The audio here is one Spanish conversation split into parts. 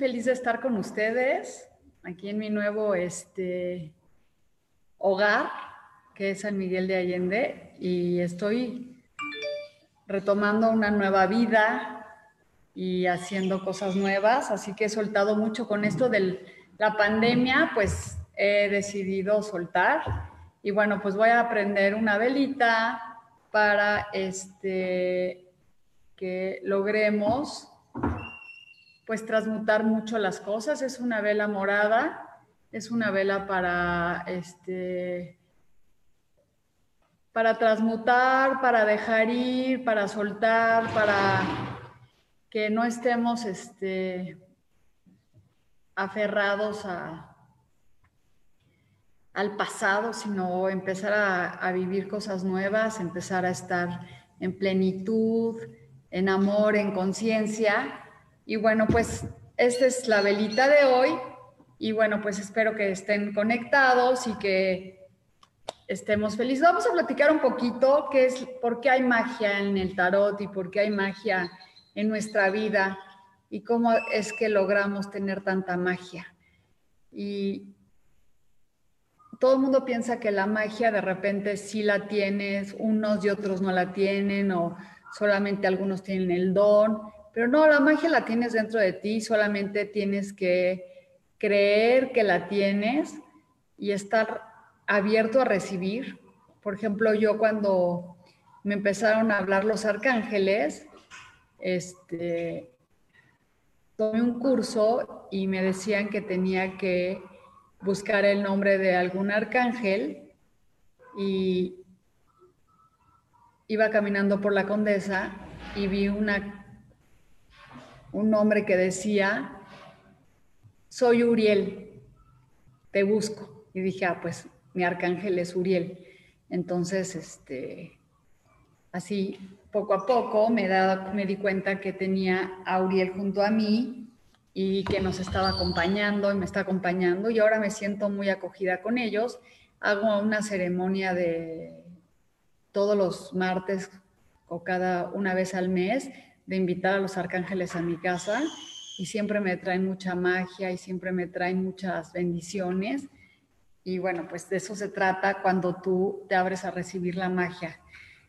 Feliz de estar con ustedes aquí en mi nuevo este, hogar, que es San Miguel de Allende, y estoy retomando una nueva vida y haciendo cosas nuevas, así que he soltado mucho con esto de la pandemia, pues he decidido soltar. Y bueno, pues voy a aprender una velita para este que logremos pues transmutar mucho las cosas. Es una vela morada, es una vela para este para transmutar, para dejar ir, para soltar, para que no estemos este, aferrados a, al pasado, sino empezar a, a, vivir cosas nuevas, empezar a estar en plenitud, en amor, en conciencia y bueno, pues esta es la velita de hoy. Y bueno, pues espero que estén conectados y que estemos felices. Vamos a platicar un poquito qué es, por qué hay magia en el tarot y por qué hay magia en nuestra vida y cómo es que logramos tener tanta magia. Y todo el mundo piensa que la magia de repente sí la tienes, unos y otros no la tienen o solamente algunos tienen el don. Pero no, la magia la tienes dentro de ti, solamente tienes que creer que la tienes y estar abierto a recibir. Por ejemplo, yo cuando me empezaron a hablar los arcángeles, este, tomé un curso y me decían que tenía que buscar el nombre de algún arcángel y iba caminando por la condesa y vi una un nombre que decía, soy Uriel, te busco. Y dije, ah, pues mi arcángel es Uriel. Entonces, este, así poco a poco me, me di cuenta que tenía a Uriel junto a mí y que nos estaba acompañando y me está acompañando y ahora me siento muy acogida con ellos. Hago una ceremonia de todos los martes o cada una vez al mes de invitar a los arcángeles a mi casa y siempre me traen mucha magia y siempre me traen muchas bendiciones. Y bueno, pues de eso se trata cuando tú te abres a recibir la magia.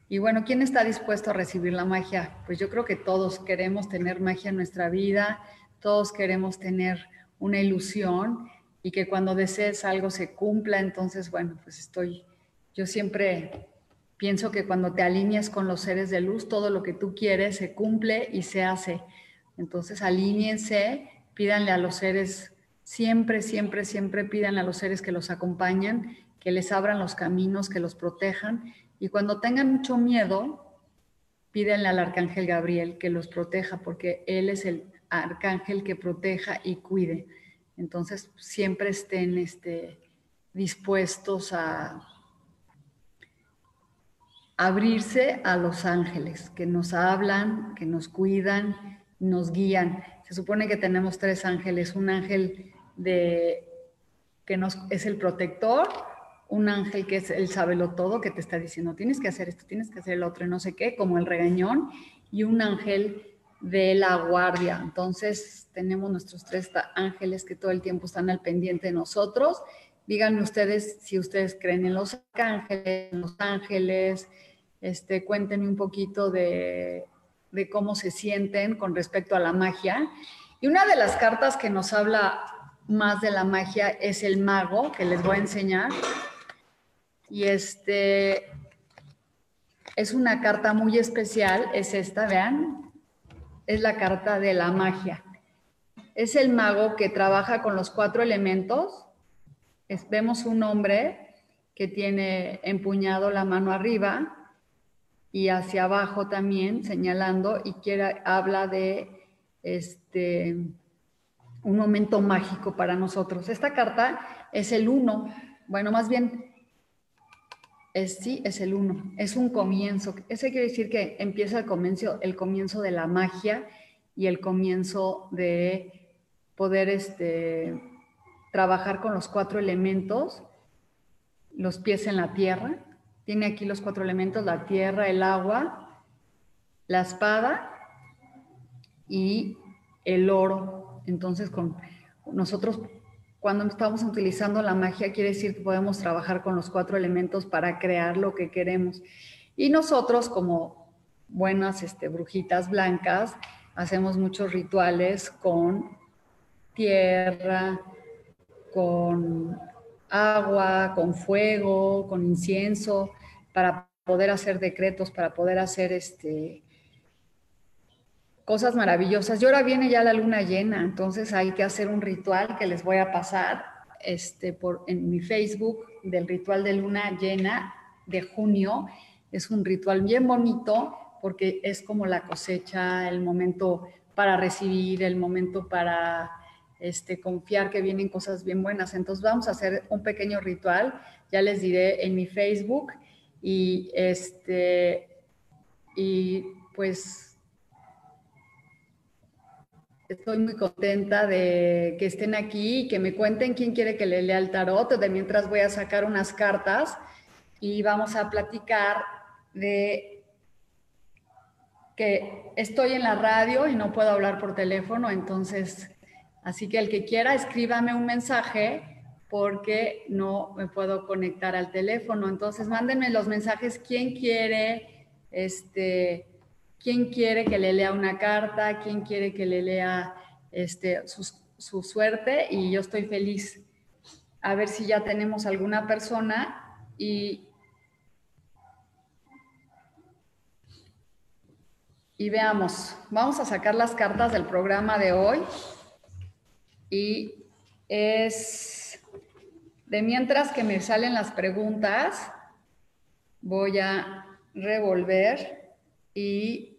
Y bueno, ¿quién está dispuesto a recibir la magia? Pues yo creo que todos queremos tener magia en nuestra vida, todos queremos tener una ilusión y que cuando desees algo se cumpla. Entonces, bueno, pues estoy, yo siempre Pienso que cuando te alineas con los seres de luz, todo lo que tú quieres se cumple y se hace. Entonces, alíñense, pídanle a los seres, siempre, siempre, siempre pídanle a los seres que los acompañan, que les abran los caminos, que los protejan. Y cuando tengan mucho miedo, pídanle al arcángel Gabriel que los proteja, porque él es el arcángel que proteja y cuide. Entonces, siempre estén este, dispuestos a abrirse a los ángeles que nos hablan, que nos cuidan, nos guían. Se supone que tenemos tres ángeles, un ángel de que nos es el protector, un ángel que es el sábelo todo, que te está diciendo, tienes que hacer esto, tienes que hacer el otro, no sé qué, como el regañón, y un ángel de la guardia. Entonces, tenemos nuestros tres ángeles que todo el tiempo están al pendiente de nosotros. Díganme ustedes si ustedes creen en los ángeles, en los ángeles, este, cuéntenme un poquito de, cómo se sienten con respecto a la magia. Y una de las cartas que nos habla más de la magia es el mago, que les voy a enseñar. Y este es una carta muy especial, es esta, vean, es la carta de la magia. Es el mago que trabaja con los cuatro elementos. vemos un hombre que tiene empuñado la mano arriba y hacia abajo también señalando y quiere, habla de este, un momento mágico para nosotros. Esta carta es el uno, bueno, más bien, es, sí, es el uno, es un comienzo. Eso quiere decir que empieza el comienzo, el comienzo de la magia y el comienzo de poder este, trabajar con los cuatro elementos, los pies en la tierra. Tiene aquí los cuatro elementos, la tierra, el agua, la espada y el oro. Entonces, con nosotros cuando estamos utilizando la magia quiere decir que podemos trabajar con los cuatro elementos para crear lo que queremos. Y nosotros como buenas este, brujitas blancas hacemos muchos rituales con tierra, con agua, con fuego, con incienso, para poder hacer decretos, para poder hacer este, cosas maravillosas. Y ahora viene ya la luna llena, entonces hay que hacer un ritual que les voy a pasar este, por, en mi Facebook del ritual de luna llena de junio. Es un ritual bien bonito porque es como la cosecha, el momento para recibir, el momento para este, confiar que vienen cosas bien buenas. Entonces vamos a hacer un pequeño ritual, ya les diré en mi Facebook y este y pues Estoy muy contenta de que estén aquí y que me cuenten quién quiere que le lea el tarot. De mientras voy a sacar unas cartas y vamos a platicar de que estoy en la radio y no puedo hablar por teléfono, entonces, así que el que quiera, escríbame un mensaje porque no me puedo conectar al teléfono. Entonces, mándenme los mensajes, quién quiere, este, quién quiere que le lea una carta, quién quiere que le lea este, su, suerte y yo estoy feliz. A ver si ya tenemos alguna persona y, y veamos. Vamos a sacar las cartas del programa de hoy y es de mientras que me salen las preguntas, voy a revolver y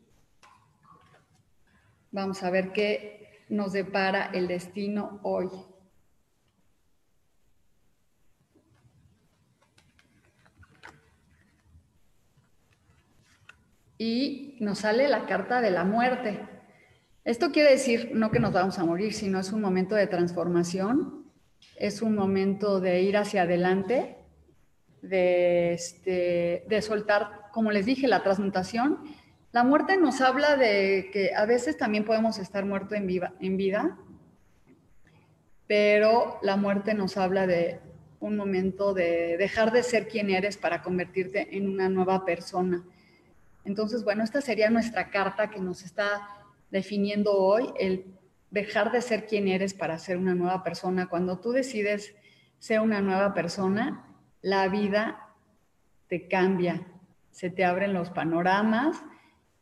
Vamos a ver qué nos depara el destino hoy. Y nos sale la carta de la muerte. Esto quiere decir no que nos vamos a morir, sino es un momento de transformación, es un momento de ir hacia adelante, de, este, soltar, como les dije, la transmutación la muerte nos habla de que a veces también podemos estar muertos en, en vida, pero la muerte nos habla de un momento de dejar de ser quien eres para convertirte en una nueva persona. Entonces, bueno, esta sería nuestra carta que nos está definiendo hoy, el dejar de ser quien eres para ser una nueva persona. Cuando tú decides ser una nueva persona, la vida te cambia, se te abren los panoramas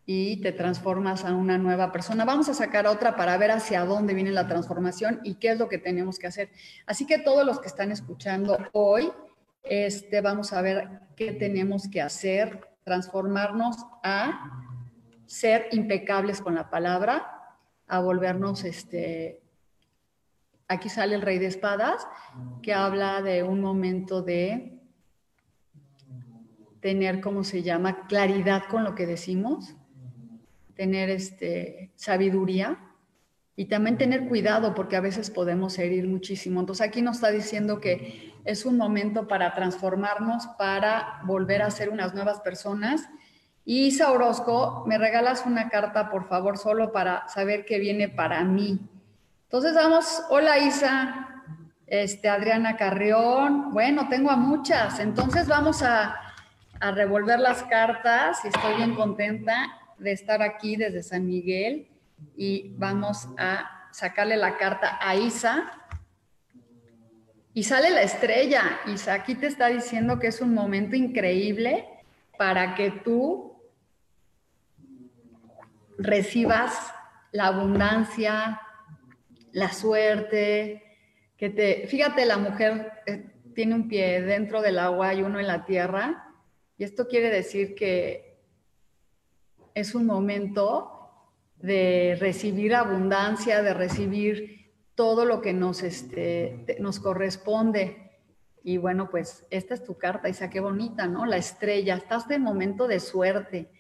y te transformas a una nueva persona. Vamos a sacar otra para ver hacia dónde viene la transformación y qué es lo que tenemos que hacer. Así que todos los que están escuchando hoy, este, vamos a ver qué tenemos que hacer, transformarnos a ser impecables con la palabra, a volvernos, este, aquí sale el rey de espadas, que habla de un momento de tener, ¿cómo se llama?, claridad con lo que decimos, tener este, sabiduría y también tener cuidado porque a veces podemos herir muchísimo. Entonces aquí nos está diciendo que es un momento para transformarnos, para volver a ser unas nuevas personas. Y Isa Orozco, me regalas una carta, por favor, solo para saber qué viene para mí. Entonces vamos, hola Isa, este, Adriana Carrión, bueno, tengo a muchas, entonces vamos a, a revolver las cartas estoy bien contenta de estar aquí desde San Miguel y vamos a sacarle la carta a Isa. Y sale la estrella. Isa aquí te está diciendo que es un momento increíble para que tú recibas la abundancia, la suerte, que te, fíjate, la mujer eh, tiene un pie dentro del agua y uno en la tierra, y esto quiere decir que es un momento de recibir abundancia, de recibir todo lo que nos, este, nos corresponde. Y bueno, pues esta es tu carta, Isa, qué bonita, ¿no? La estrella, estás de momento de suerte.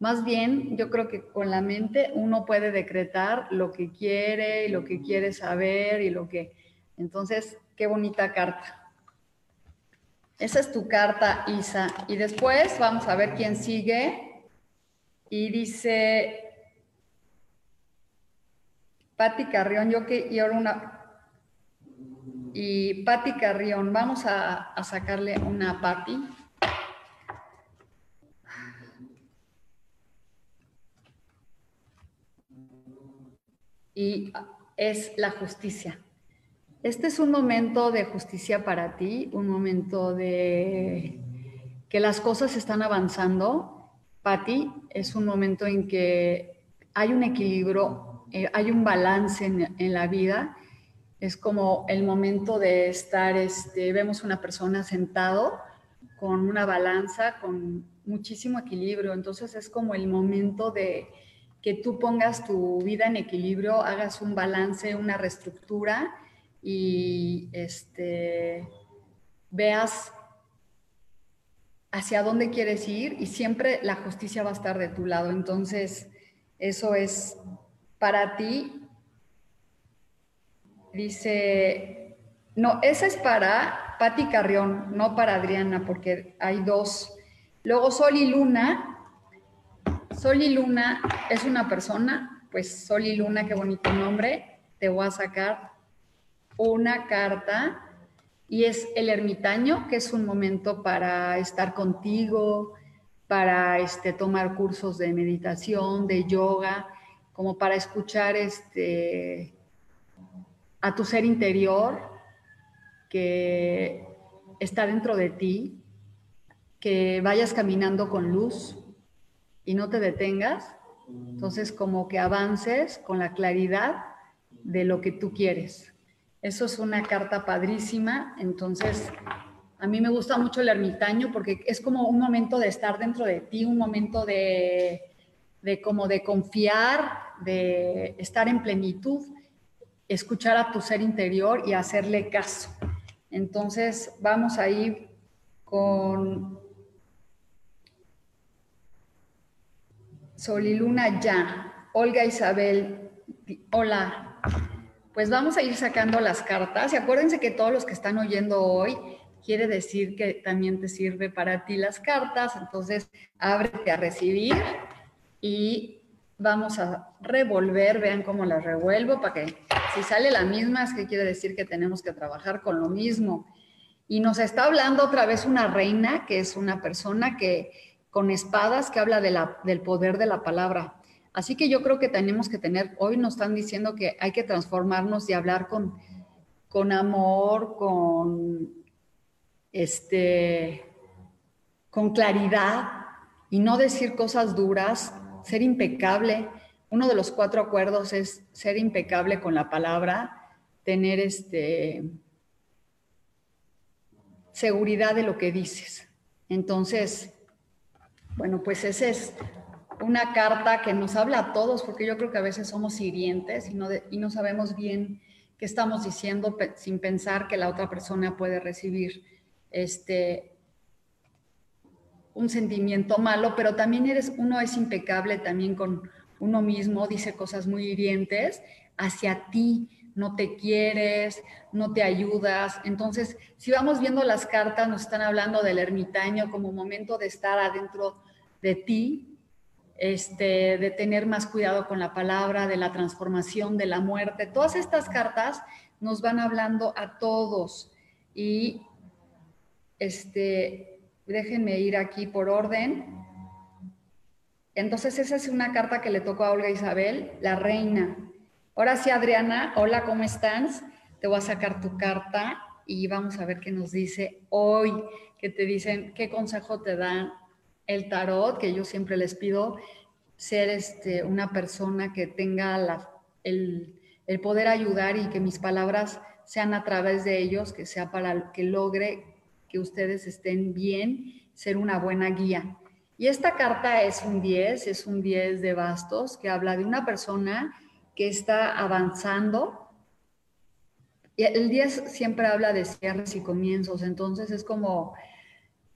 Más bien, yo creo que con la mente uno puede decretar lo que quiere y lo que quiere saber y lo que... Entonces, qué bonita carta. Esa es tu carta, Isa. Y después vamos a ver quién sigue. Y dice Patti Carrión, yo que y ahora una y Patti Carrión, vamos a, a sacarle una Patti. Y es la justicia. Este es un momento de justicia para ti, un momento de que las cosas están avanzando. Patti, es un momento en que hay un equilibrio eh, hay un balance en, la vida. Es como el momento de estar, este, vemos una persona sentado con una balanza, con muchísimo equilibrio. Entonces es como el momento de que tú pongas tu vida en equilibrio, hagas un balance, una reestructura y este, veas hacia dónde quieres ir y siempre la justicia va a estar de tu lado. Entonces, eso es para ti, dice, no, esa es para Patti Carrión, no para Adriana, porque hay dos. Luego Sol y Luna. Sol y Luna es una persona, pues Sol y Luna, qué bonito nombre. Te voy a sacar una carta y es el ermitaño, que es un momento para estar contigo, para este, tomar cursos de meditación, de yoga como para escuchar este, a tu ser interior que está dentro de ti, que vayas caminando con luz y no te detengas. Entonces, como que avances con la claridad de lo que tú quieres. Eso es una carta padrísima. Entonces, a mí me gusta mucho el ermitaño porque es como un momento de estar dentro de ti, un momento de, de como de confiar, de estar en plenitud, escuchar a tu ser interior y hacerle caso. Entonces vamos a ir con Sol y Luna ya. Olga Isabel, hola. Pues vamos a ir sacando las cartas y acuérdense que todos los que están oyendo hoy quiere decir que también te sirve para ti las cartas, entonces ábrete a recibir y vamos a revolver, vean cómo las revuelvo para que si sale la misma es que quiere decir que tenemos que trabajar con lo mismo. Y nos está hablando otra vez una reina, que es una persona que con espadas que habla de la, del poder de la palabra. Así que yo creo que tenemos que tener, hoy nos están diciendo que hay que transformarnos y hablar con, con amor, con, este, con claridad y no decir cosas duras, ser impecable. Uno de los cuatro acuerdos es ser impecable con la palabra, tener este, seguridad de lo que dices. Entonces, bueno, pues esa es una carta que nos habla a todos, porque yo creo que a veces somos hirientes y no, y no sabemos bien qué estamos diciendo sin pensar que la otra persona puede recibir este, un sentimiento malo, pero también eres, uno es impecable también con uno mismo, dice cosas muy hirientes hacia ti, no te quieres, no te ayudas. Entonces, si vamos viendo las cartas, nos están hablando del ermitaño como momento de estar adentro de ti, este, de tener más cuidado con la palabra, de la transformación, de la muerte. Todas estas cartas nos van hablando a todos y este, déjenme ir aquí por orden. Entonces esa es una carta que le tocó a Olga Isabel, la reina. Ahora sí, Adriana, hola, ¿cómo estás? Te voy a sacar tu carta y vamos a ver qué nos dice hoy, que te dicen qué consejo te dan el tarot, que yo siempre les pido ser este, una persona que tenga la, el, el poder ayudar y que mis palabras sean a través de ellos, que sea para que logre que ustedes estén bien, ser una buena guía. Y esta carta es un 10, es un 10 de bastos que habla de una persona que está avanzando. Y el 10 siempre habla de cierres y comienzos, entonces es como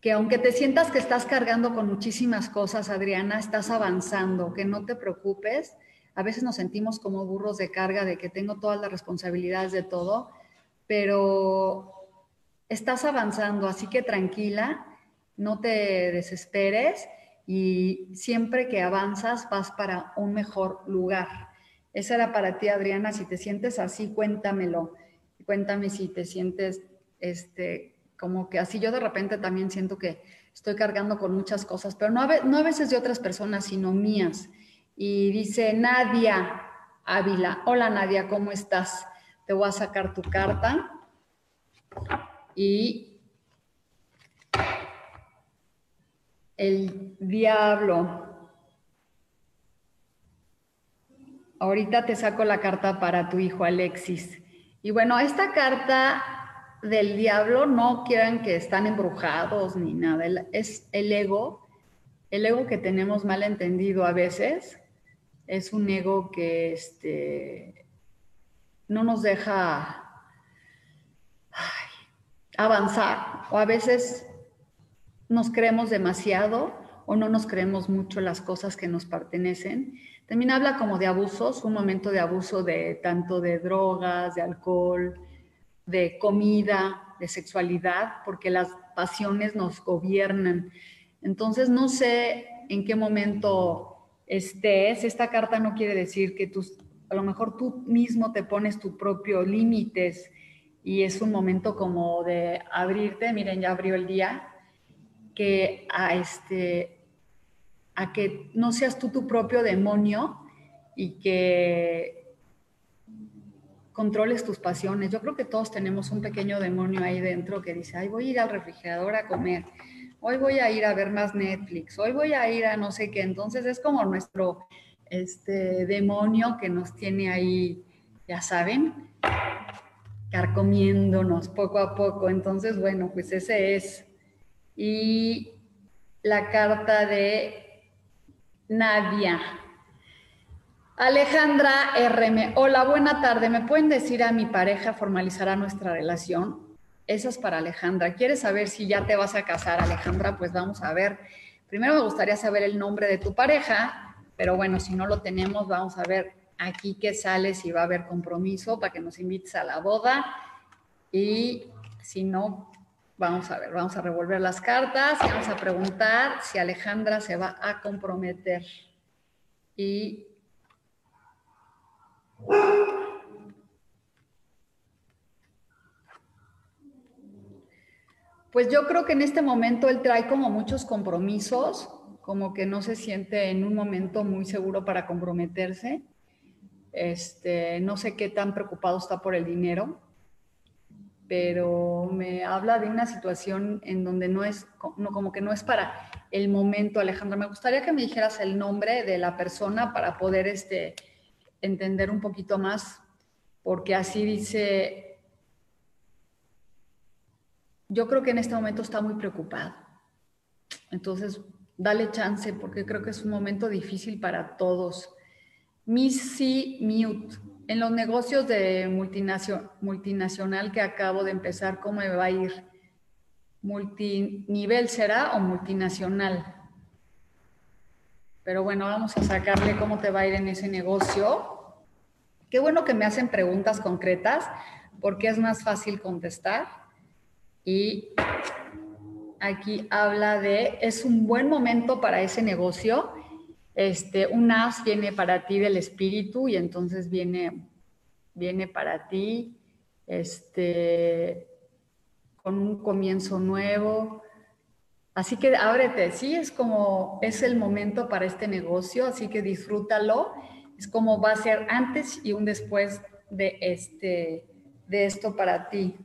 que aunque te sientas que estás cargando con muchísimas cosas, Adriana, estás avanzando, que no te preocupes. A veces nos sentimos como burros de carga de que tengo todas las responsabilidades de todo, pero estás avanzando, así que tranquila, no te desesperes y siempre que avanzas vas para un mejor lugar. Esa era para ti, Adriana. Si te sientes así, cuéntamelo. Cuéntame si te sientes este, como que así. Yo de repente también siento que estoy cargando con muchas cosas, pero no a, no a veces de otras personas, sino mías. Y dice Nadia Ávila. Hola Nadia, ¿cómo estás? Te voy a sacar tu carta. Y el diablo. Ahorita te saco la carta para tu hijo Alexis. Y bueno, esta carta del diablo no quieran que están embrujados ni nada. Es el ego, el ego que tenemos mal entendido a veces. Es un ego que este, no nos deja avanzar o a veces nos creemos demasiado o no nos creemos mucho las cosas que nos pertenecen. También habla como de abusos, un momento de abuso de tanto de drogas, de alcohol, de comida, de sexualidad, porque las pasiones nos gobiernan. Entonces, no sé en qué momento estés. Esta carta no quiere decir que tú, a lo mejor tú mismo te pones tus propios límites y es un momento como de abrirte. Miren, ya abrió el día que a, este, a que no seas tú tu propio demonio y que controles tus pasiones. Yo creo que todos tenemos un pequeño demonio ahí dentro que dice, ay, voy a ir al refrigerador a comer, hoy voy a ir a ver más Netflix, hoy voy a ir a no sé qué. Entonces es como nuestro este, demonio que nos tiene ahí, ya saben, carcomiéndonos poco a poco. Entonces, bueno, pues ese es y la carta de Nadia. Alejandra RM, hola, buena tarde. ¿Me pueden decir a mi pareja formalizará nuestra relación? Esa es para Alejandra. ¿Quieres saber si ya te vas a casar, Alejandra? Pues vamos a ver. Primero me gustaría saber el nombre de tu pareja, pero bueno, si no lo tenemos, vamos a ver aquí qué sale, si va a haber compromiso para que nos invites a la boda. Y si no, Vamos a ver, vamos a revolver las cartas y vamos a preguntar si Alejandra se va a comprometer. Y pues yo creo que en este momento él trae como muchos compromisos, como que no se siente en un momento muy seguro para comprometerse. Este, no sé qué tan preocupado está por el dinero pero me habla de una situación en donde no es, no, como que no es para el momento, Alejandra. Me gustaría que me dijeras el nombre de la persona para poder este, entender un poquito más, porque así dice, yo creo que en este momento está muy preocupado. Entonces, dale chance, porque creo que es un momento difícil para todos. Missy Mute en los negocios de multinacional que acabo de empezar, ¿cómo me va a ir? ¿Multinivel será o multinacional? Pero bueno, vamos a sacarle cómo te va a ir en ese negocio. Qué bueno que me hacen preguntas concretas porque es más fácil contestar. Y aquí habla de, es un buen momento para ese negocio este, un as viene para ti del espíritu y entonces viene, viene para ti este, con un comienzo nuevo. Así que ábrete, sí, es como, es el momento para este negocio, así que disfrútalo. Es como va a ser antes y un después de, este, de esto para ti.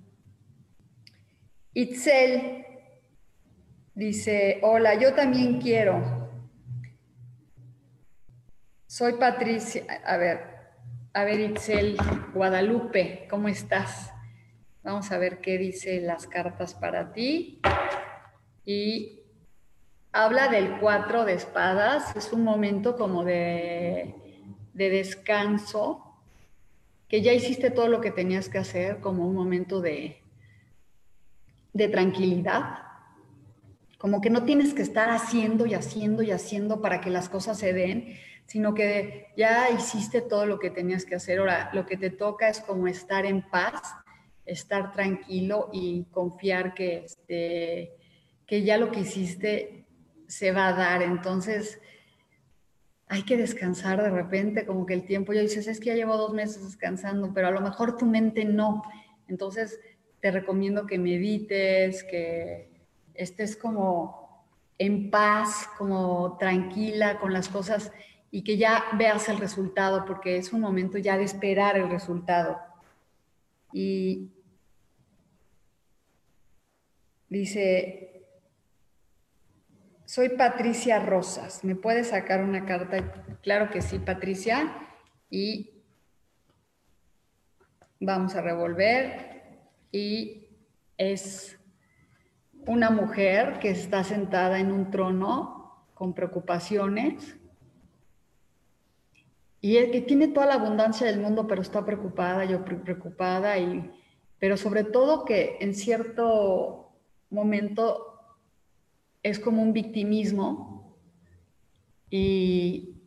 Itzel dice, hola, yo también quiero. Soy Patricia, a ver, a ver Itzel, Guadalupe, ¿cómo estás? Vamos a ver qué dice las cartas para ti. Y habla del cuatro de espadas, es un momento como de, descanso, que ya hiciste todo lo que tenías que hacer, como un momento de, de tranquilidad, como que no tienes que estar haciendo y haciendo y haciendo para que las cosas se den, sino que ya hiciste todo lo que tenías que hacer. Ahora, lo que te toca es como estar en paz estar tranquilo y confiar que, este, que ya lo que hiciste se va a dar. Entonces, hay que descansar de repente, como que el tiempo ya dices, es que ya llevo dos meses descansando, pero a lo mejor tu mente no. Entonces, te recomiendo que medites, que estés como en paz, como tranquila con las cosas y que ya veas el resultado, porque es un momento ya de esperar el resultado. Y dice, soy Patricia Rosas, ¿me puedes sacar una carta? Claro que sí, Patricia. Y vamos a revolver. Y es una mujer que está sentada en un trono con preocupaciones y que tiene toda la abundancia del mundo, pero está preocupada, yo preocupada, y, pero sobre todo que en cierto momento es como un victimismo y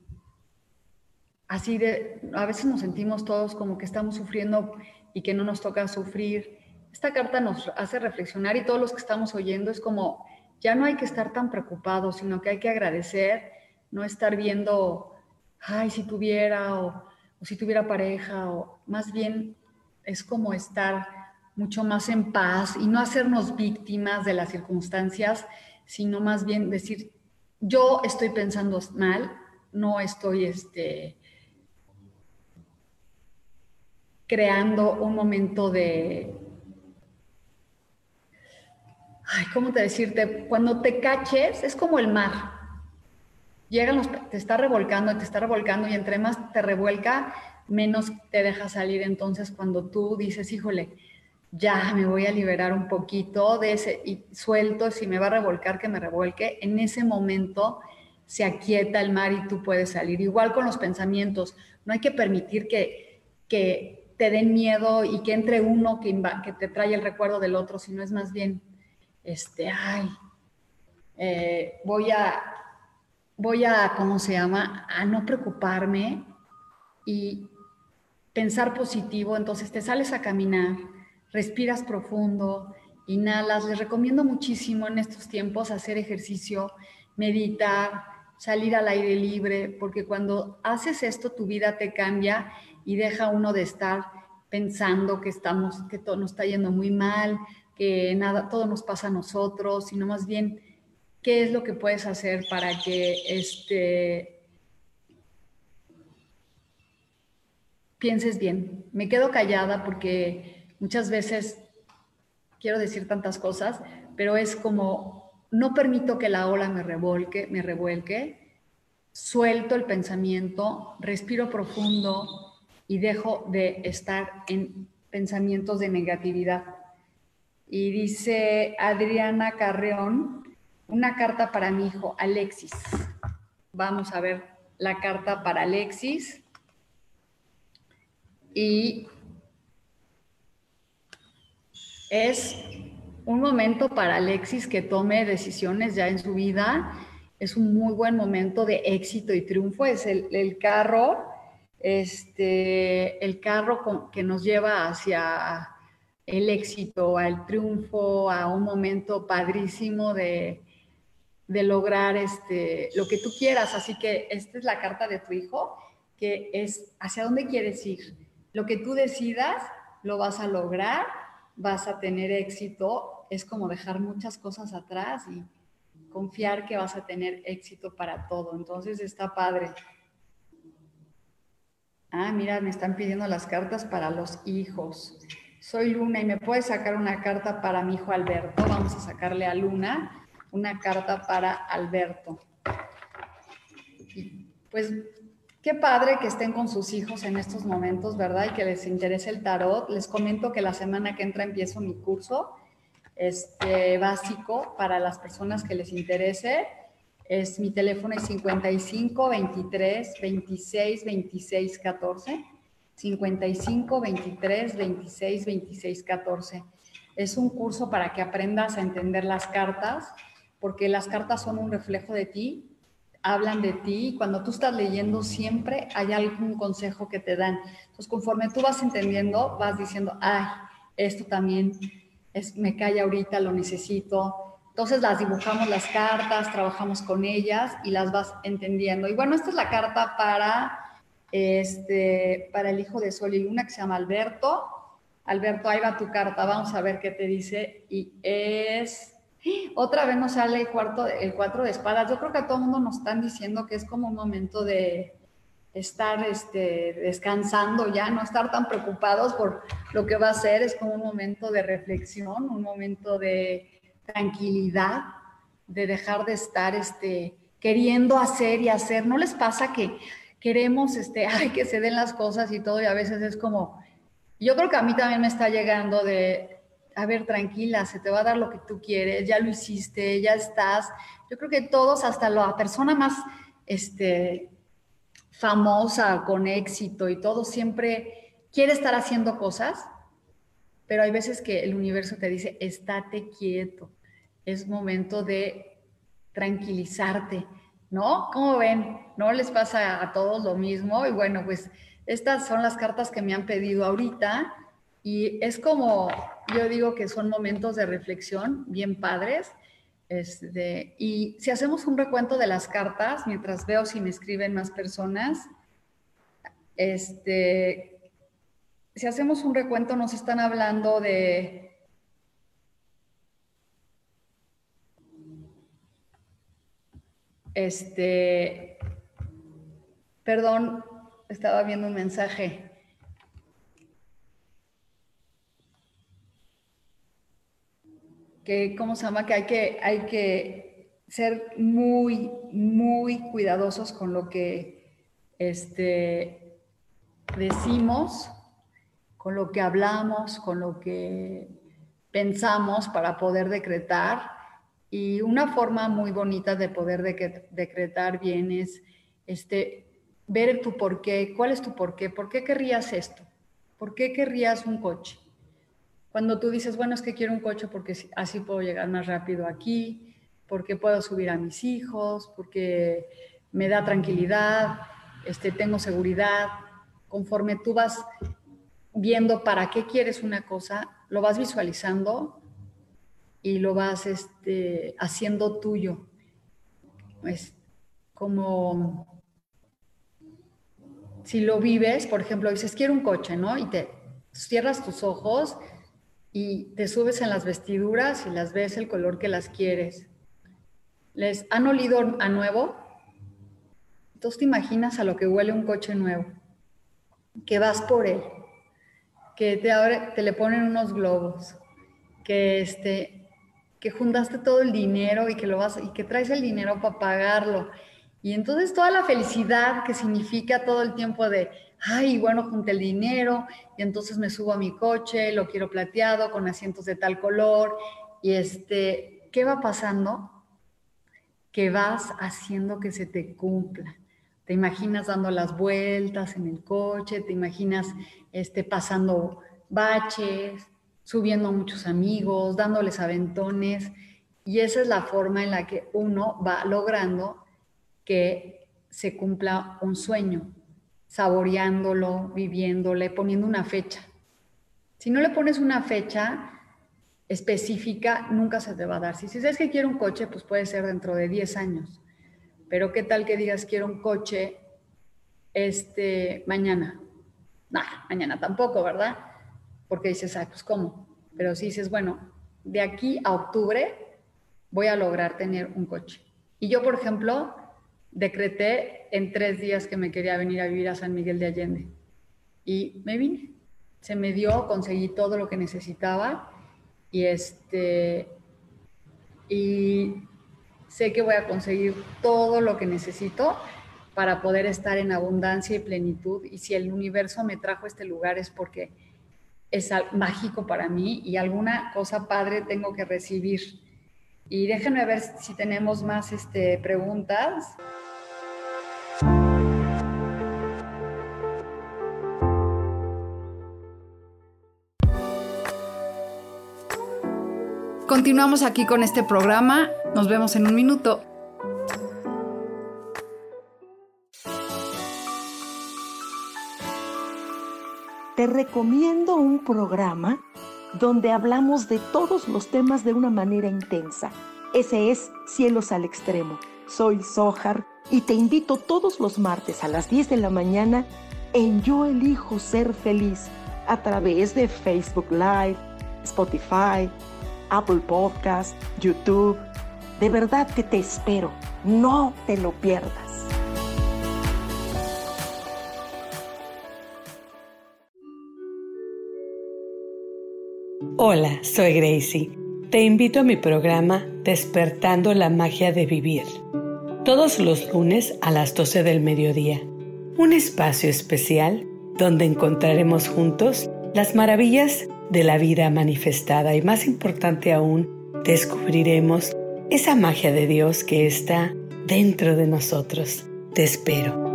así de, a veces nos sentimos todos como que estamos sufriendo y que no nos toca sufrir. Esta carta nos hace reflexionar y todos los que estamos oyendo es como, ya no hay que estar tan preocupados, sino que hay que agradecer, no estar viendo ay, si tuviera o, si tuviera pareja, o más bien es como estar mucho más en paz y no hacernos víctimas de las circunstancias, sino más bien decir, yo estoy pensando mal, no estoy este, creando un momento de... Ay, ¿cómo te decirte? Cuando te caches, es como el mar llegan los, te está revolcando, te está revolcando y entre más te revuelca, menos te deja salir. Entonces, cuando tú dices, híjole, ya me voy a liberar un poquito de ese y suelto, si me va a revolcar, que me revuelque, en ese momento se aquieta el mar y tú puedes salir. Igual con los pensamientos, no hay que permitir que, que te den miedo y que entre uno que, que te trae el recuerdo del otro, sino es más bien, este, ay, eh, voy a voy a, ¿cómo se llama?, a no preocuparme y pensar positivo. Entonces te sales a caminar, respiras profundo, inhalas. Les recomiendo muchísimo en estos tiempos hacer ejercicio, meditar, salir al aire libre, porque cuando haces esto tu vida te cambia y deja uno de estar pensando que estamos, que todo nos está yendo muy mal, que nada, todo nos pasa a nosotros, sino más bien qué es lo que puedes hacer para que este, pienses bien. Me quedo callada porque muchas veces quiero decir tantas cosas, pero es como no permito que la ola me revolque, me revuelque, suelto el pensamiento, respiro profundo y dejo de estar en pensamientos de negatividad. Y dice Adriana Carreón, una carta para mi hijo Alexis. Vamos a ver la carta para Alexis. Y es un momento para Alexis que tome decisiones ya en su vida. Es un muy buen momento de éxito y triunfo. Es el, carro, este, el carro que nos lleva hacia el éxito, al triunfo, a un momento padrísimo de, de lograr este, lo que tú quieras. Así que esta es la carta de tu hijo, que es hacia dónde quieres ir. Lo que tú decidas, lo vas a lograr, vas a tener éxito. Es como dejar muchas cosas atrás y confiar que vas a tener éxito para todo. Entonces está padre. Ah, mira, me están pidiendo las cartas para los hijos. Soy Luna y me puedes sacar una carta para mi hijo Alberto. Vamos a sacarle a Luna una carta para Alberto. pues qué padre que estén con sus hijos en estos momentos, ¿verdad? Y que les interese el tarot. Les comento que la semana que entra empiezo mi curso este, básico para las personas que les interese. Es mi teléfono es 55 23 26 26 14. 55 23 26 26 14. Es un curso para que aprendas a entender las cartas, porque las cartas son un reflejo de ti, hablan de ti. Cuando tú estás leyendo, siempre hay algún consejo que te dan. Entonces, conforme tú vas entendiendo, vas diciendo, ay, esto también es, me cae ahorita, lo necesito. Entonces las dibujamos las cartas, trabajamos con ellas y las vas entendiendo. Y bueno, esta es la carta para este, para el hijo de Sol y Luna que se llama Alberto. Alberto, ahí va tu carta, vamos a ver qué te dice. Y es, otra vez nos sale el, cuarto, el cuatro de espadas. Yo creo que a todo el mundo nos están diciendo que es como un momento de estar este, descansando ya, no estar tan preocupados por lo que va a ser. Es como un momento de reflexión, un momento de tranquilidad, de dejar de estar este, queriendo hacer y hacer. ¿No les pasa que queremos, este, que se den las cosas y todo, y a veces es como, yo creo que a mí también me está llegando de, a ver, tranquila, se te va a dar lo que tú quieres, ya lo hiciste, ya estás. Yo creo que todos, hasta la persona más, este, famosa, con éxito y todo, siempre quiere estar haciendo cosas, pero hay veces que el universo te dice, estate quieto, es momento de tranquilizarte, ¿no? ¿Cómo ven? ¿No les pasa a todos lo mismo? Y bueno, pues estas son las cartas que me han pedido ahorita y es como, yo digo que son momentos de reflexión bien padres. Este, y si hacemos un recuento de las cartas, mientras veo si me escriben más personas, este, si hacemos un recuento nos están hablando de Este, perdón, estaba viendo un mensaje. Que, ¿cómo se llama? Que hay que, hay que ser muy, muy cuidadosos con lo que este, decimos, con lo que hablamos, con lo que pensamos para poder decretar y una forma muy bonita de poder decretar bien es este, ver tu por qué, cuál es tu por qué, por qué querrías esto, por qué querrías un coche. Cuando tú dices, bueno, es que quiero un coche porque así puedo llegar más rápido aquí, porque puedo subir a mis hijos, porque me da tranquilidad, este, tengo seguridad. Conforme tú vas viendo para qué quieres una cosa, lo vas visualizando y lo vas este, haciendo tuyo. Es como si lo vives, por ejemplo, dices, quiero un coche, ¿no? Y te cierras tus ojos y te subes en las vestiduras y las ves el color que las quieres. ¿Les han olido a nuevo? Entonces te imaginas a lo que huele un coche nuevo, que vas por él, que te, abre, te le ponen unos globos, que este, que juntaste todo el dinero y que lo vas y que traes el dinero para pagarlo. Y entonces toda la felicidad que significa todo el tiempo de, ay, bueno, junté el dinero y entonces me subo a mi coche, lo quiero plateado con asientos de tal color y este, ¿qué va pasando? Que vas haciendo que se te cumpla. Te imaginas dando las vueltas en el coche, te imaginas este, pasando baches, subiendo a muchos amigos, dándoles aventones. Y esa es la forma en la que uno va logrando que se cumpla un sueño, saboreándolo, viviéndole, poniendo una fecha. Si no le pones una fecha específica, nunca se te va a dar. Si dices que quiero un coche, pues puede ser dentro de 10 años. Pero qué tal que digas quiero un coche este mañana. Nah, mañana tampoco, ¿verdad? porque dices, ay, pues cómo. Pero si dices, bueno, de aquí a octubre voy a lograr tener un coche. Y yo, por ejemplo, decreté en tres días que me quería venir a vivir a San Miguel de Allende. y me vine. Se me dio, conseguí todo lo que necesitaba y este y sé que voy a conseguir todo lo que necesito para poder estar en abundancia y plenitud. Y si el universo me trajo a este lugar es porque es mágico para mí y alguna cosa padre tengo que recibir. Y déjenme ver si tenemos más este, preguntas. Continuamos aquí con este programa. Nos vemos en un minuto. Te recomiendo un programa donde hablamos de todos los temas de una manera intensa. Ese es Cielos al Extremo. Soy Sohar y te invito todos los martes a las 10 de la mañana en Yo Elijo Ser Feliz a través de Facebook Live, Spotify, Apple Podcast, YouTube. De verdad que te espero. No te lo pierdas. Hola, soy Gracie. Te invito a mi programa Despertando la Magia de Vivir. Todos los lunes a las 12 del mediodía. Un espacio especial donde encontraremos juntos las maravillas de la vida manifestada y más importante aún, descubriremos esa magia de Dios que está dentro de nosotros. Te espero.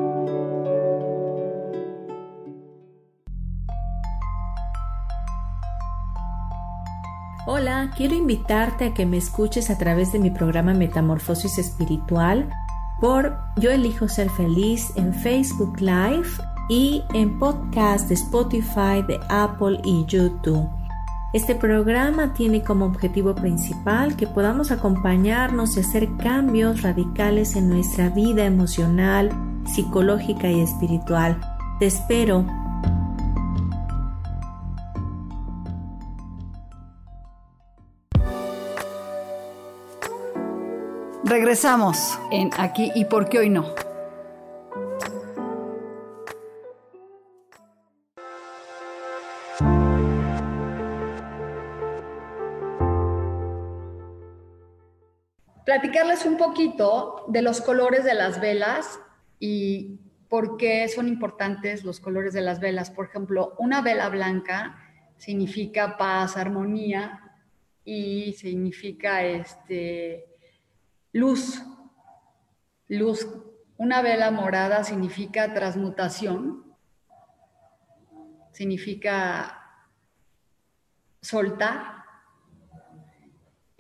Hola, quiero invitarte a que me escuches a través de mi programa Metamorfosis Espiritual por Yo elijo ser feliz en Facebook Live y en podcast de Spotify, de Apple y YouTube. Este programa tiene como objetivo principal que podamos acompañarnos y hacer cambios radicales en nuestra vida emocional, psicológica y espiritual. Te espero. Regresamos en Aquí y por qué hoy no. Platicarles un poquito de los colores de las velas y por qué son importantes los colores de las velas. Por ejemplo, una vela blanca significa paz, armonía y significa este, luz. Luz. Una vela morada significa transmutación, significa soltar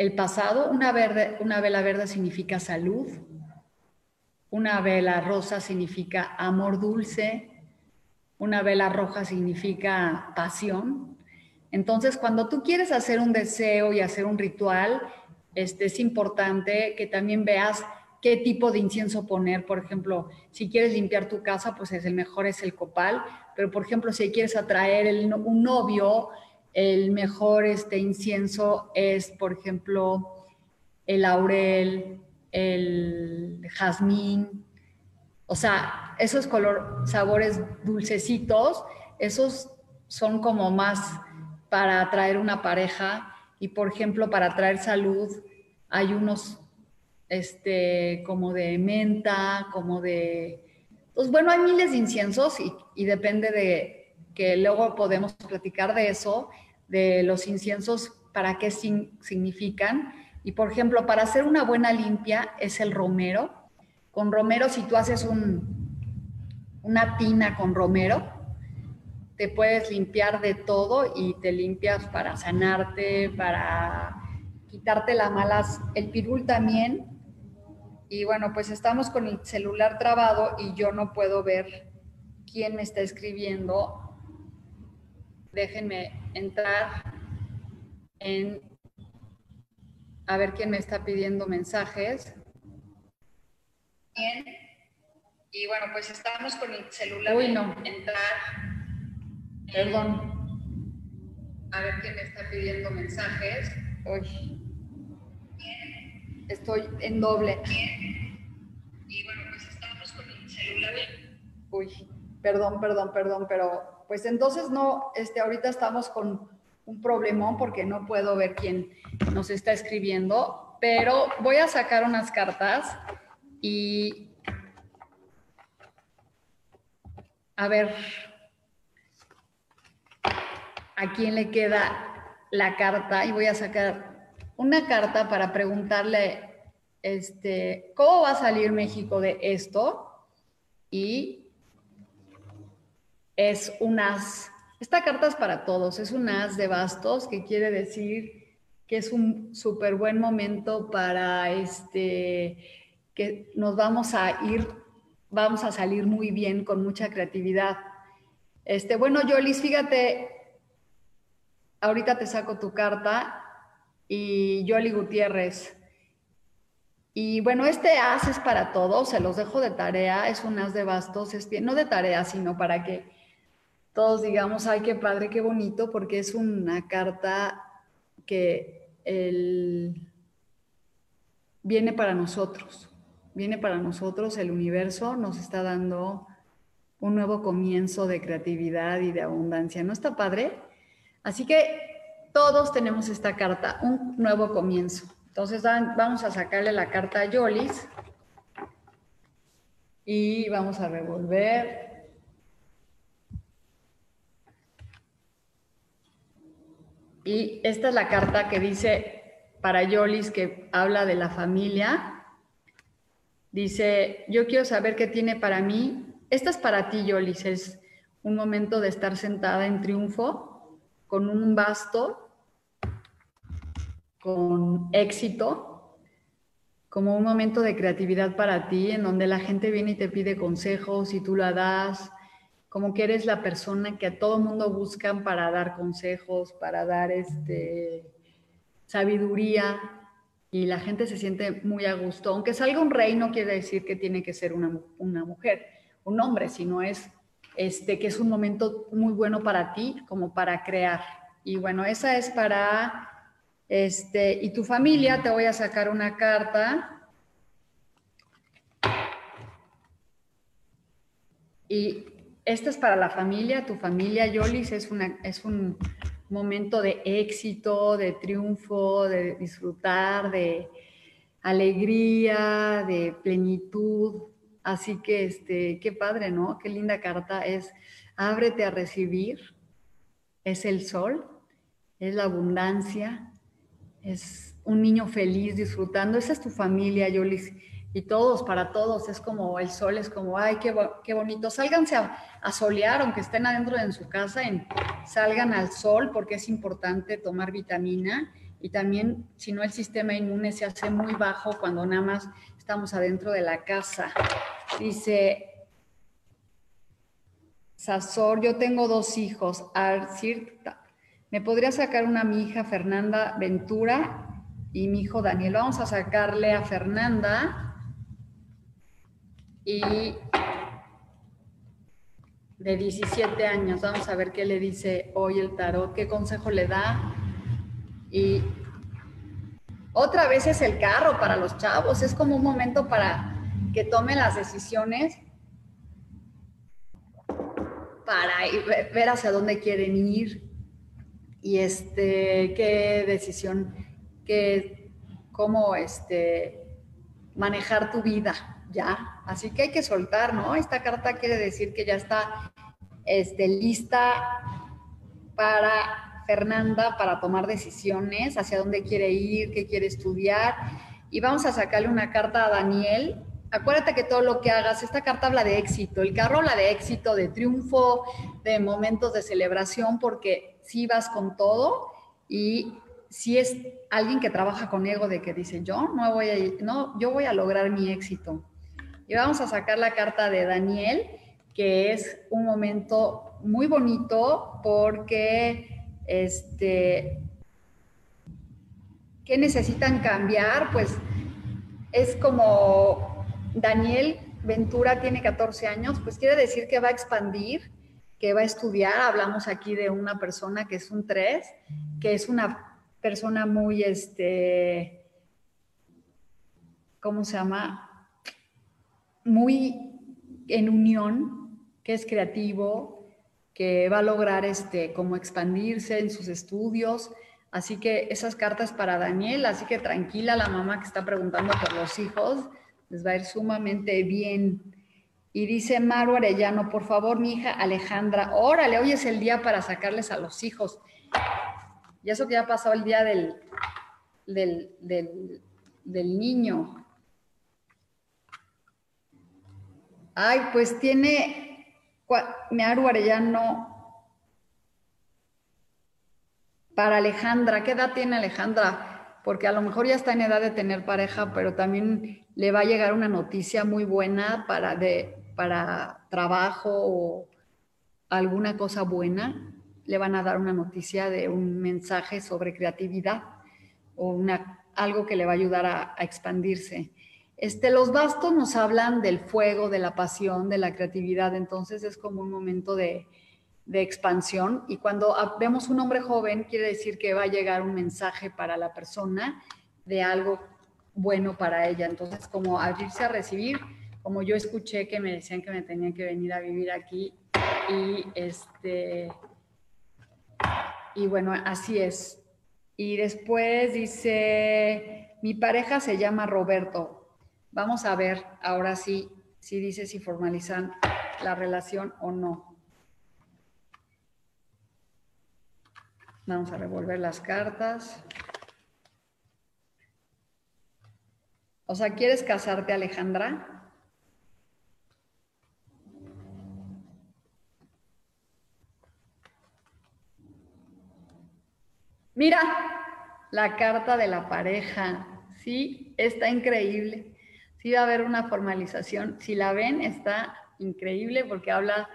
el pasado, una, vela verde significa salud, una vela rosa significa amor dulce, una vela roja significa pasión. Entonces, cuando tú quieres hacer un deseo y hacer un ritual, este, es importante que también veas qué tipo de incienso poner. Por ejemplo, si quieres limpiar tu casa, pues es el mejor es el copal. Pero, por ejemplo, si quieres atraer un novio, el mejor este, incienso es, por ejemplo, el laurel, el jazmín. O sea, esos color, sabores dulcecitos, esos son como más para atraer una pareja. Y, por ejemplo, para atraer salud, hay unos este, como de menta, como de... Pues bueno, hay miles de inciensos y, y depende de, que luego podemos platicar de eso, de los inciensos, para qué significan. Y por ejemplo, para hacer una buena limpia es el romero. Con romero, si tú haces un, una tina con romero, te puedes limpiar de todo y te limpias para sanarte, para quitarte las malas, el pirul también. Y bueno, pues estamos con el celular trabado y yo no puedo ver quién me está escribiendo déjenme entrar en a ver quién me está pidiendo mensajes. Bien. Y bueno, pues estamos con el celular. Uy, no. Entrar. Perdón. A ver quién me está pidiendo mensajes. Uy. Estoy en doble. Y bueno, pues estamos con el celular. Uy, perdón, perdón, perdón, pero pues entonces no, este, ahorita estamos con un problemón porque no puedo ver quién nos está escribiendo, pero voy a sacar unas cartas y a ver a quién le queda la carta y voy a sacar una carta para preguntarle este, ¿cómo va a salir México de esto? Y es un as. Esta carta es para todos, es un as de bastos, que quiere decir que es un súper buen momento para este, que nos vamos a ir, vamos a salir muy bien con mucha creatividad. Este, bueno, Yolis, fíjate, ahorita te saco tu carta y Yoli Gutiérrez. Y bueno, este as es para todos, se los dejo de tarea, es un as de bastos, es no de tarea, sino para que todos digamos, ay, qué padre, qué bonito, porque es una carta que viene para nosotros, viene para nosotros, el universo nos está dando un nuevo comienzo de creatividad y de abundancia. ¿No está padre? Así que todos tenemos esta carta, un nuevo comienzo. Entonces vamos a sacarle la carta a Yolis y vamos a revolver. Y esta es la carta que dice para Yolis que habla de la familia. Dice, yo quiero saber qué tiene para mí. Esta es para ti, Yolis. Es un momento de estar sentada en triunfo con un basto con éxito, como un momento de creatividad para ti, en donde la gente viene y te pide consejos y tú la das, como que eres la persona que a todo mundo buscan para dar consejos, para dar este, sabiduría, y la gente se siente muy a gusto. Aunque salga un rey, no quiere decir que tiene que ser una, mujer, un hombre, sino es este, que es un momento muy bueno para ti, como para crear. Y bueno, esa es para este, y tu familia, te voy a sacar una carta. Y esta es para la familia, tu familia, Yolis, es, es un momento de éxito, de triunfo, de disfrutar, de alegría, de plenitud. Así que, este, qué padre, ¿no? Qué linda carta es. Ábrete a recibir. Es el sol, es la abundancia, es un niño feliz disfrutando. Esa es tu familia, Yolis. Y todos, para todos, es como el sol, es como, ay, qué, qué bonito. Sálganse a, solear, aunque estén adentro de su casa, en, salgan al sol porque es importante tomar vitamina. Y también, si no, el sistema inmune se hace muy bajo cuando nada más estamos adentro de la casa. Dice, Sazor, yo tengo dos hijos, Arcir me podría sacar una mi hija Fernanda Ventura y mi hijo Daniel. Vamos a sacarle a Fernanda y de 17 años. Vamos a ver qué le dice hoy el tarot, qué consejo le da. Y otra vez es el carro para los chavos. Es como un momento para que tomen las decisiones para ver hacia dónde quieren ir y este, qué decisión, qué, cómo este, manejar tu vida, ¿ya? Así que hay que soltar, ¿no? Esta carta quiere decir que ya está este, lista para Fernanda para tomar decisiones, hacia dónde quiere ir, qué quiere estudiar. Y vamos a sacarle una carta a Daniel. Acuérdate que todo lo que hagas, esta carta habla de éxito, el carro habla de éxito, de triunfo, de momentos de celebración, porque si vas con todo y si es alguien que trabaja con ego de que dice, yo no voy a, no, yo voy a lograr mi éxito. Y vamos a sacar la carta de Daniel, que es un momento muy bonito porque, este, ¿qué necesitan cambiar? Pues es como Daniel Ventura tiene 14 años, pues quiere decir que va a expandir que va a estudiar. Hablamos aquí de una persona que es un 3, que es una persona muy, este, ¿cómo se llama? Muy en unión, que es creativo, que va a lograr este, como expandirse en sus estudios. Así que esas cartas para Daniel, así que tranquila la mamá que está preguntando por los hijos, les va a ir sumamente bien. Y dice Maru Arellano, por favor, mi hija Alejandra, órale, hoy es el día para sacarles a los hijos. Y eso que ya pasó el día del, del, del niño. Ay, pues tiene, Maru Arellano, para Alejandra, ¿qué edad tiene Alejandra? Porque a lo mejor ya está en edad de tener pareja, pero también le va a llegar una noticia muy buena para, de, para trabajo o alguna cosa buena. Le van a dar una noticia de un mensaje sobre creatividad o una, algo que le va a ayudar a expandirse. Este, los bastos nos hablan del fuego, de la pasión, de la creatividad, entonces es como un momento de, de expansión y cuando vemos un hombre joven quiere decir que va a llegar un mensaje para la persona de algo bueno para ella. Entonces, como abrirse a recibir, como yo escuché que me decían que me tenían que venir a vivir aquí y este y bueno, así es. Y después dice, mi pareja se llama Roberto. Vamos a ver ahora sí si dice si formalizan la relación o no. Vamos a revolver las cartas. O sea, ¿quieres casarte, Alejandra? Mira, la carta de la pareja. Sí, está increíble. Sí va a haber una formalización. Si la ven, está increíble porque habla...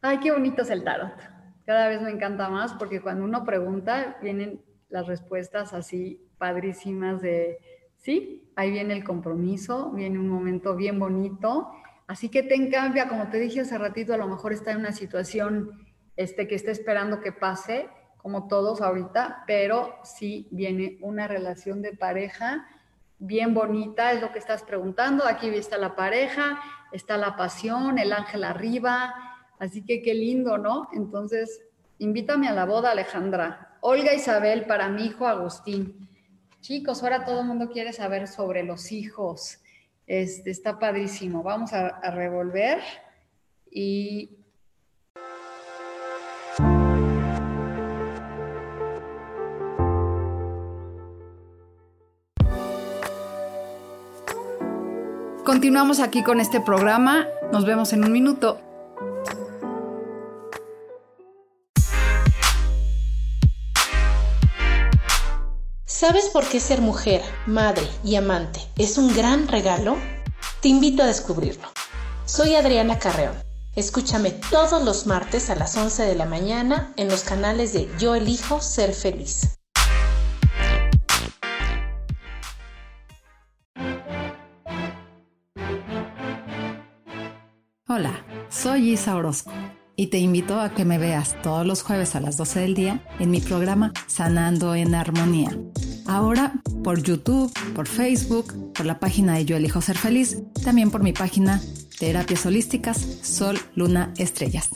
Ay, qué bonito es el tarot cada vez me encanta más porque cuando uno pregunta, vienen las respuestas así padrísimas de, sí, ahí viene el compromiso, viene un momento bien bonito. Así que ten cambia, como te dije hace ratito, a lo mejor está en una situación este, que está esperando que pase, como todos ahorita, pero sí viene una relación de pareja bien bonita, es lo que estás preguntando. Aquí está la pareja, está la pasión, el ángel arriba, Así que qué lindo, ¿no? Entonces, invítame a la boda, Alejandra. Olga Isabel para mi hijo Agustín. Chicos, ahora todo el mundo quiere saber sobre los hijos. Este, está padrísimo. Vamos a, a revolver y Continuamos aquí con este programa. Nos vemos en un minuto. ¿Sabes por qué ser mujer, madre y amante es un gran regalo? Te invito a descubrirlo. Soy Adriana Carreón. Escúchame todos los martes a las 11 de la mañana en los canales de Yo elijo ser feliz. Hola, soy Isa Orozco y te invito a que me veas todos los jueves a las 12 del día en mi programa Sanando en Armonía Ahora por YouTube, por Facebook, por la página de Yo Elijo Ser Feliz, también por mi página Terapias Holísticas Sol, Luna, Estrellas.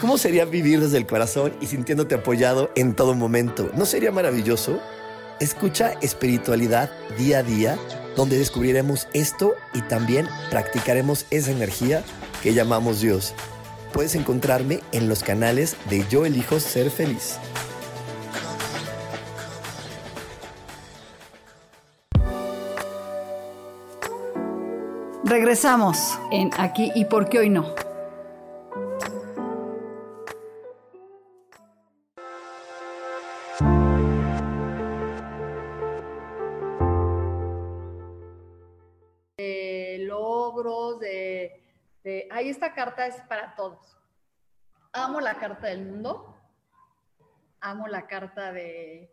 ¿Cómo sería vivir desde el corazón y sintiéndote apoyado en todo momento? ¿No sería maravilloso? Escucha espiritualidad día a día, donde descubriremos esto y también practicaremos esa energía que llamamos Dios. Puedes encontrarme en los canales de Yo elijo ser feliz. Regresamos en Aquí y por qué hoy no. Ahí esta carta es para todos. Amo la carta del mundo, amo la carta de,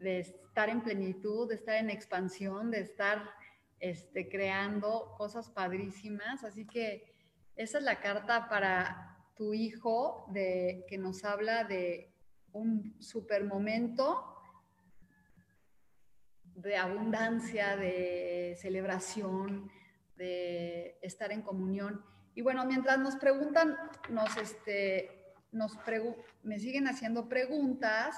estar en plenitud, de estar en expansión, de estar este, creando cosas padrísimas. Así que esa es la carta para tu hijo de, que nos habla de un super momento de abundancia, de celebración, de estar en comunión. Y bueno, mientras nos preguntan, nos, este, nos me siguen haciendo preguntas.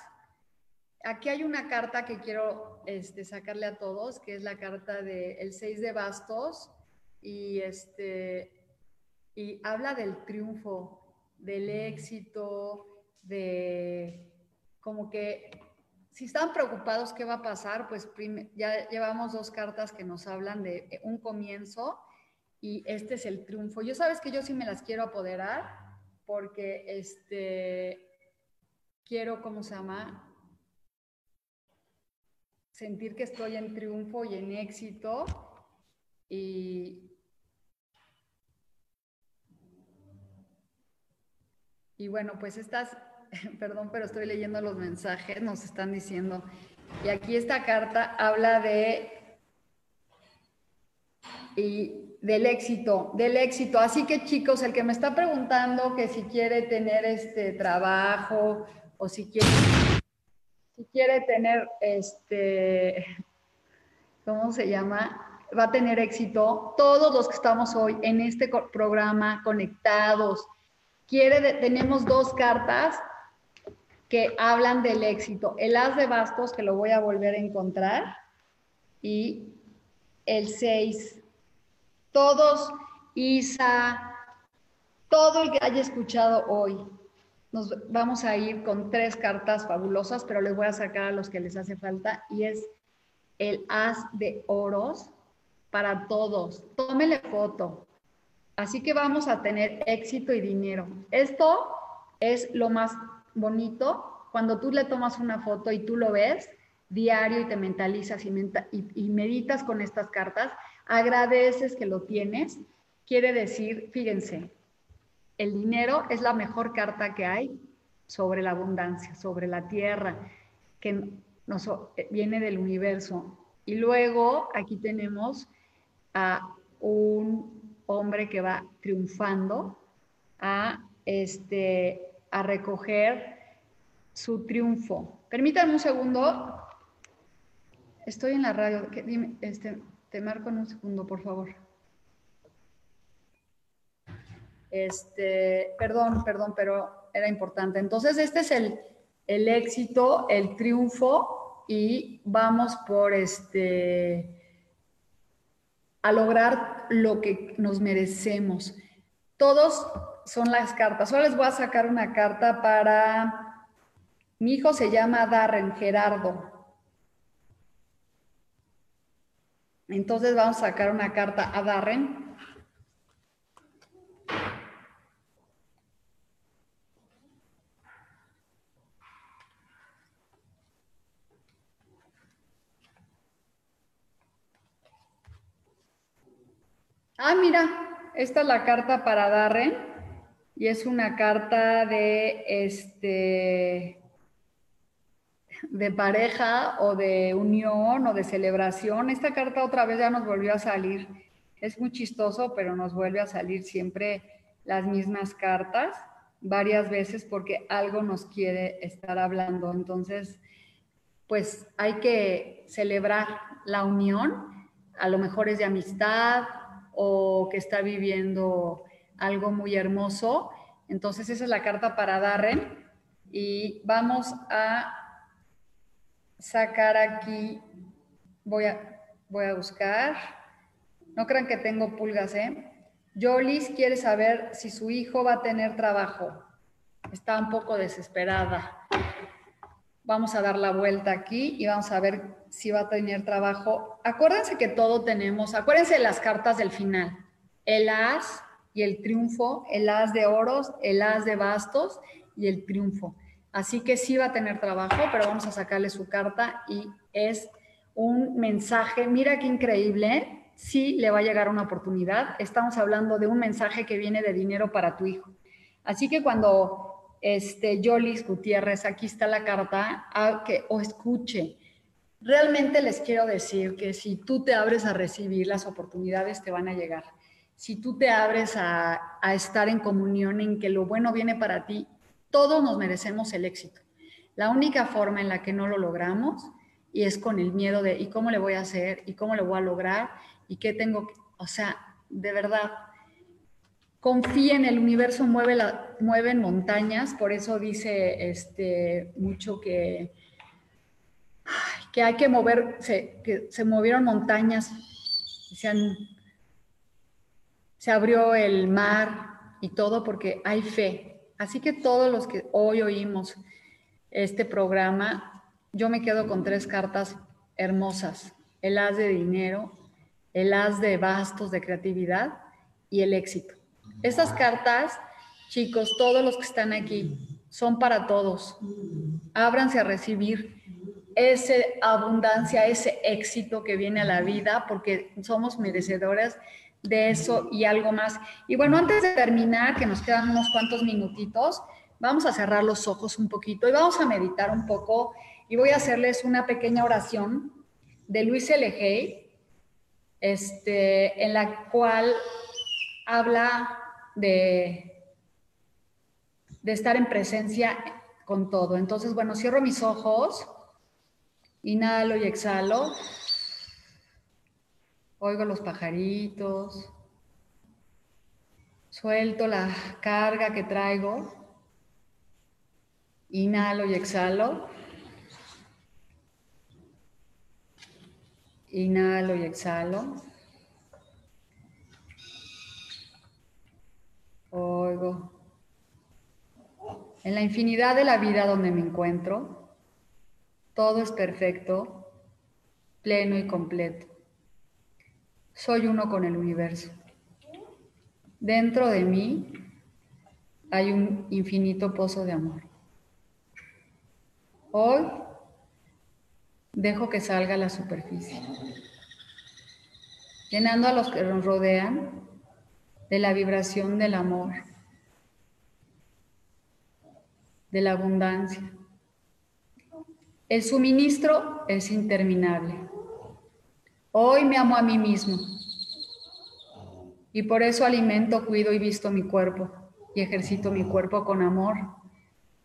Aquí hay una carta que quiero este, sacarle a todos, que es la carta del el 6 de bastos, y, este, y habla del triunfo, del éxito, de como que si están preocupados qué va a pasar, pues ya llevamos dos cartas que nos hablan de un comienzo y este es el triunfo. Yo sabes que yo sí me las quiero apoderar porque este quiero, ¿cómo se llama? Sentir que estoy en triunfo y en éxito y y bueno, pues estas perdón, pero estoy leyendo los mensajes, nos están diciendo, y aquí esta carta habla de y del éxito, del éxito. Así que chicos, el que me está preguntando que si quiere tener este trabajo o si quiere, si quiere tener este, ¿cómo se llama? Va a tener éxito. Todos los que estamos hoy en este programa conectados, quiere, tenemos dos cartas que hablan del éxito. El as de bastos, que lo voy a volver a encontrar, y el 6. Todos, Isa, todo el que haya escuchado hoy, nos vamos a ir con tres cartas fabulosas, pero les voy a sacar a los que les hace falta, y es el as de oros para todos. Tómele foto. Así que vamos a tener éxito y dinero. Esto es lo más bonito cuando tú le tomas una foto y tú lo ves diario y te mentalizas y, meditas con estas cartas, agradeces que lo tienes, quiere decir, fíjense, el dinero es la mejor carta que hay sobre la abundancia, sobre la tierra, que nos, viene del universo. Y luego aquí tenemos a un hombre que va triunfando a este a recoger su triunfo. Permítanme un segundo. Estoy en la radio. Dime, este, te marco en un segundo, por favor. Este, perdón, perdón, pero era importante. Entonces, este es el, el éxito, el triunfo, y vamos por este a lograr lo que nos merecemos. Todos son las cartas. Ahora les voy a sacar una carta para... Mi hijo se llama Darren Gerardo. Entonces vamos a sacar una carta a Darren. Ah, mira, esta es la carta para Darren y es una carta de este de pareja o de unión o de celebración. Esta carta otra vez ya nos volvió a salir. Es muy chistoso, pero nos vuelve a salir siempre las mismas cartas varias veces porque algo nos quiere estar hablando. Entonces, pues hay que celebrar la unión. A lo mejor es de amistad o que está viviendo algo muy hermoso. Entonces esa es la carta para Darren y vamos a sacar aquí, voy a, voy a buscar, no crean que tengo pulgas, ¿eh? Jolis quiere saber si su hijo va a tener trabajo. Está un poco desesperada. Vamos a dar la vuelta aquí y vamos a ver si va a tener trabajo. Acuérdense que todo tenemos, acuérdense de las cartas del final. El as, y el triunfo, el as de oros, el as de bastos y el triunfo. Así que sí va a tener trabajo, pero vamos a sacarle su carta y es un mensaje, mira qué increíble, sí le va a llegar una oportunidad. Estamos hablando de un mensaje que viene de dinero para tu hijo. Así que cuando este Yolis Gutiérrez, aquí está la carta, a que o escuche. Realmente les quiero decir que si tú te abres a recibir, las oportunidades te van a llegar si tú te abres a, estar en comunión, en que lo bueno viene para ti, todos nos merecemos el éxito. La única forma en la que no lo logramos y es con el miedo de, ¿y cómo le voy a hacer? ¿Y cómo le voy a lograr? ¿Y qué tengo? Que, o sea, de verdad, confía en el universo, mueve mueven montañas, por eso dice este, mucho que, que hay que mover, que se movieron montañas, se, se abrió el mar y todo porque hay fe. Así que todos los que hoy oímos este programa, yo me quedo con tres cartas hermosas. El as de dinero, el as de bastos de creatividad y el éxito. Estas cartas, chicos, todos los que están aquí, son para todos. Ábranse a recibir esa abundancia, ese éxito que viene a la vida, porque somos merecedoras de eso y algo más. Y bueno, antes de terminar, que nos quedan unos cuantos minutitos, vamos a cerrar los ojos un poquito y vamos a meditar un poco y voy a hacerles una pequeña oración de Luis L. este, en la cual habla de, de estar en presencia con todo. Entonces, bueno, cierro mis ojos, inhalo y exhalo. Oigo los pajaritos. Suelto la carga que traigo. Inhalo y exhalo. Inhalo y exhalo. Oigo. En la infinidad de la vida donde me encuentro, todo es perfecto, pleno y completo. Soy uno con el universo. Dentro de mí hay un infinito pozo de amor. Hoy dejo que salga a la superficie, llenando a los que nos rodean de la vibración del amor, de la abundancia. El suministro es interminable. Hoy me amo a mí mismo y por eso alimento, cuido y visto mi cuerpo y ejercito mi cuerpo con amor,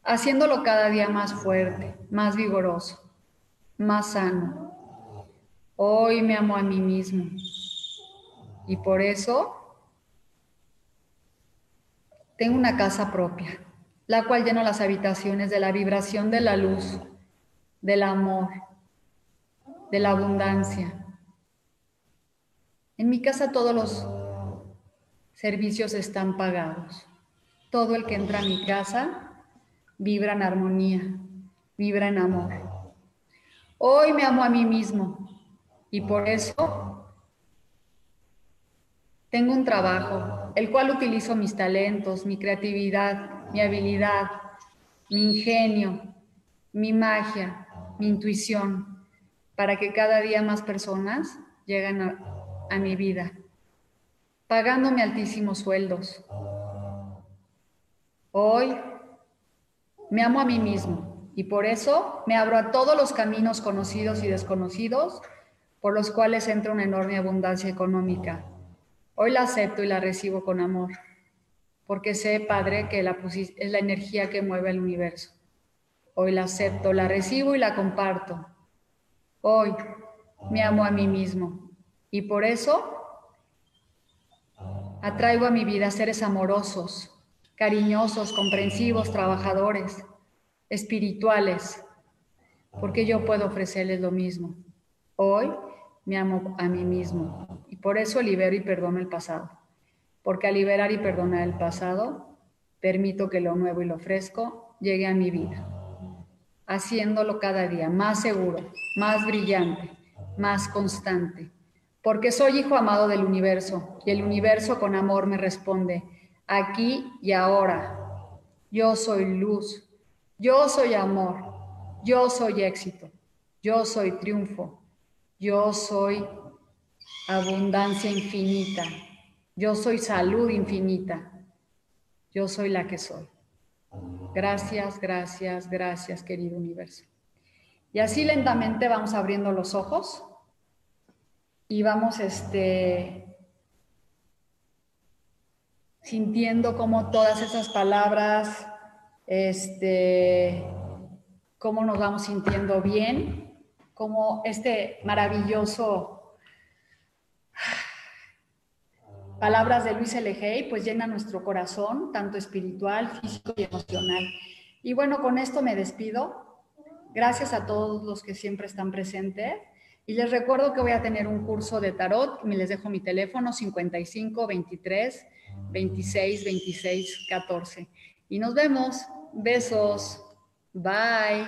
haciéndolo cada día más fuerte, más vigoroso, más sano. Hoy me amo a mí mismo y por eso tengo una casa propia, la cual lleno las habitaciones de la vibración de la luz, del amor, de la abundancia en mi casa todos los servicios están pagados. Todo el que entra a mi casa vibra en armonía, vibra en amor. Hoy me amo a mí mismo y por eso tengo un trabajo, el cual utilizo mis talentos, mi creatividad, mi habilidad, mi ingenio, mi magia, mi intuición, para que cada día más personas lleguen a a mi vida, pagándome altísimos sueldos. Hoy me amo a mí mismo y por eso me abro a todos los caminos conocidos y desconocidos por los cuales entra una enorme abundancia económica. Hoy la acepto y la recibo con amor, porque sé, Padre, que la es la energía que mueve el universo. Hoy la acepto, la recibo y la comparto. Hoy me amo a mí mismo y por eso atraigo a mi vida seres amorosos, cariñosos, comprensivos, trabajadores, espirituales, porque yo puedo ofrecerles lo mismo. Hoy me amo a mí mismo y por eso libero y perdono el pasado, porque al liberar y perdonar el pasado, permito que lo nuevo y lo fresco llegue a mi vida, haciéndolo cada día más seguro, más brillante, más constante porque soy hijo amado del universo y el universo con amor me responde, aquí y ahora. Yo soy luz, yo soy amor, yo soy éxito, yo soy triunfo, yo soy abundancia infinita, yo soy salud infinita, yo soy la que soy. Gracias, gracias, gracias, querido universo. Y así lentamente vamos abriendo los ojos y vamos este, sintiendo como todas esas palabras, este, cómo nos vamos sintiendo bien como este maravilloso palabras de Luis L.G. pues llena nuestro corazón, tanto espiritual, físico y emocional. Y bueno, con esto me despido. Gracias a todos los que siempre están presentes. Y les recuerdo que voy a tener un curso de tarot. Me les dejo mi teléfono 55 23 26 26 14. Y nos vemos. Besos. Bye.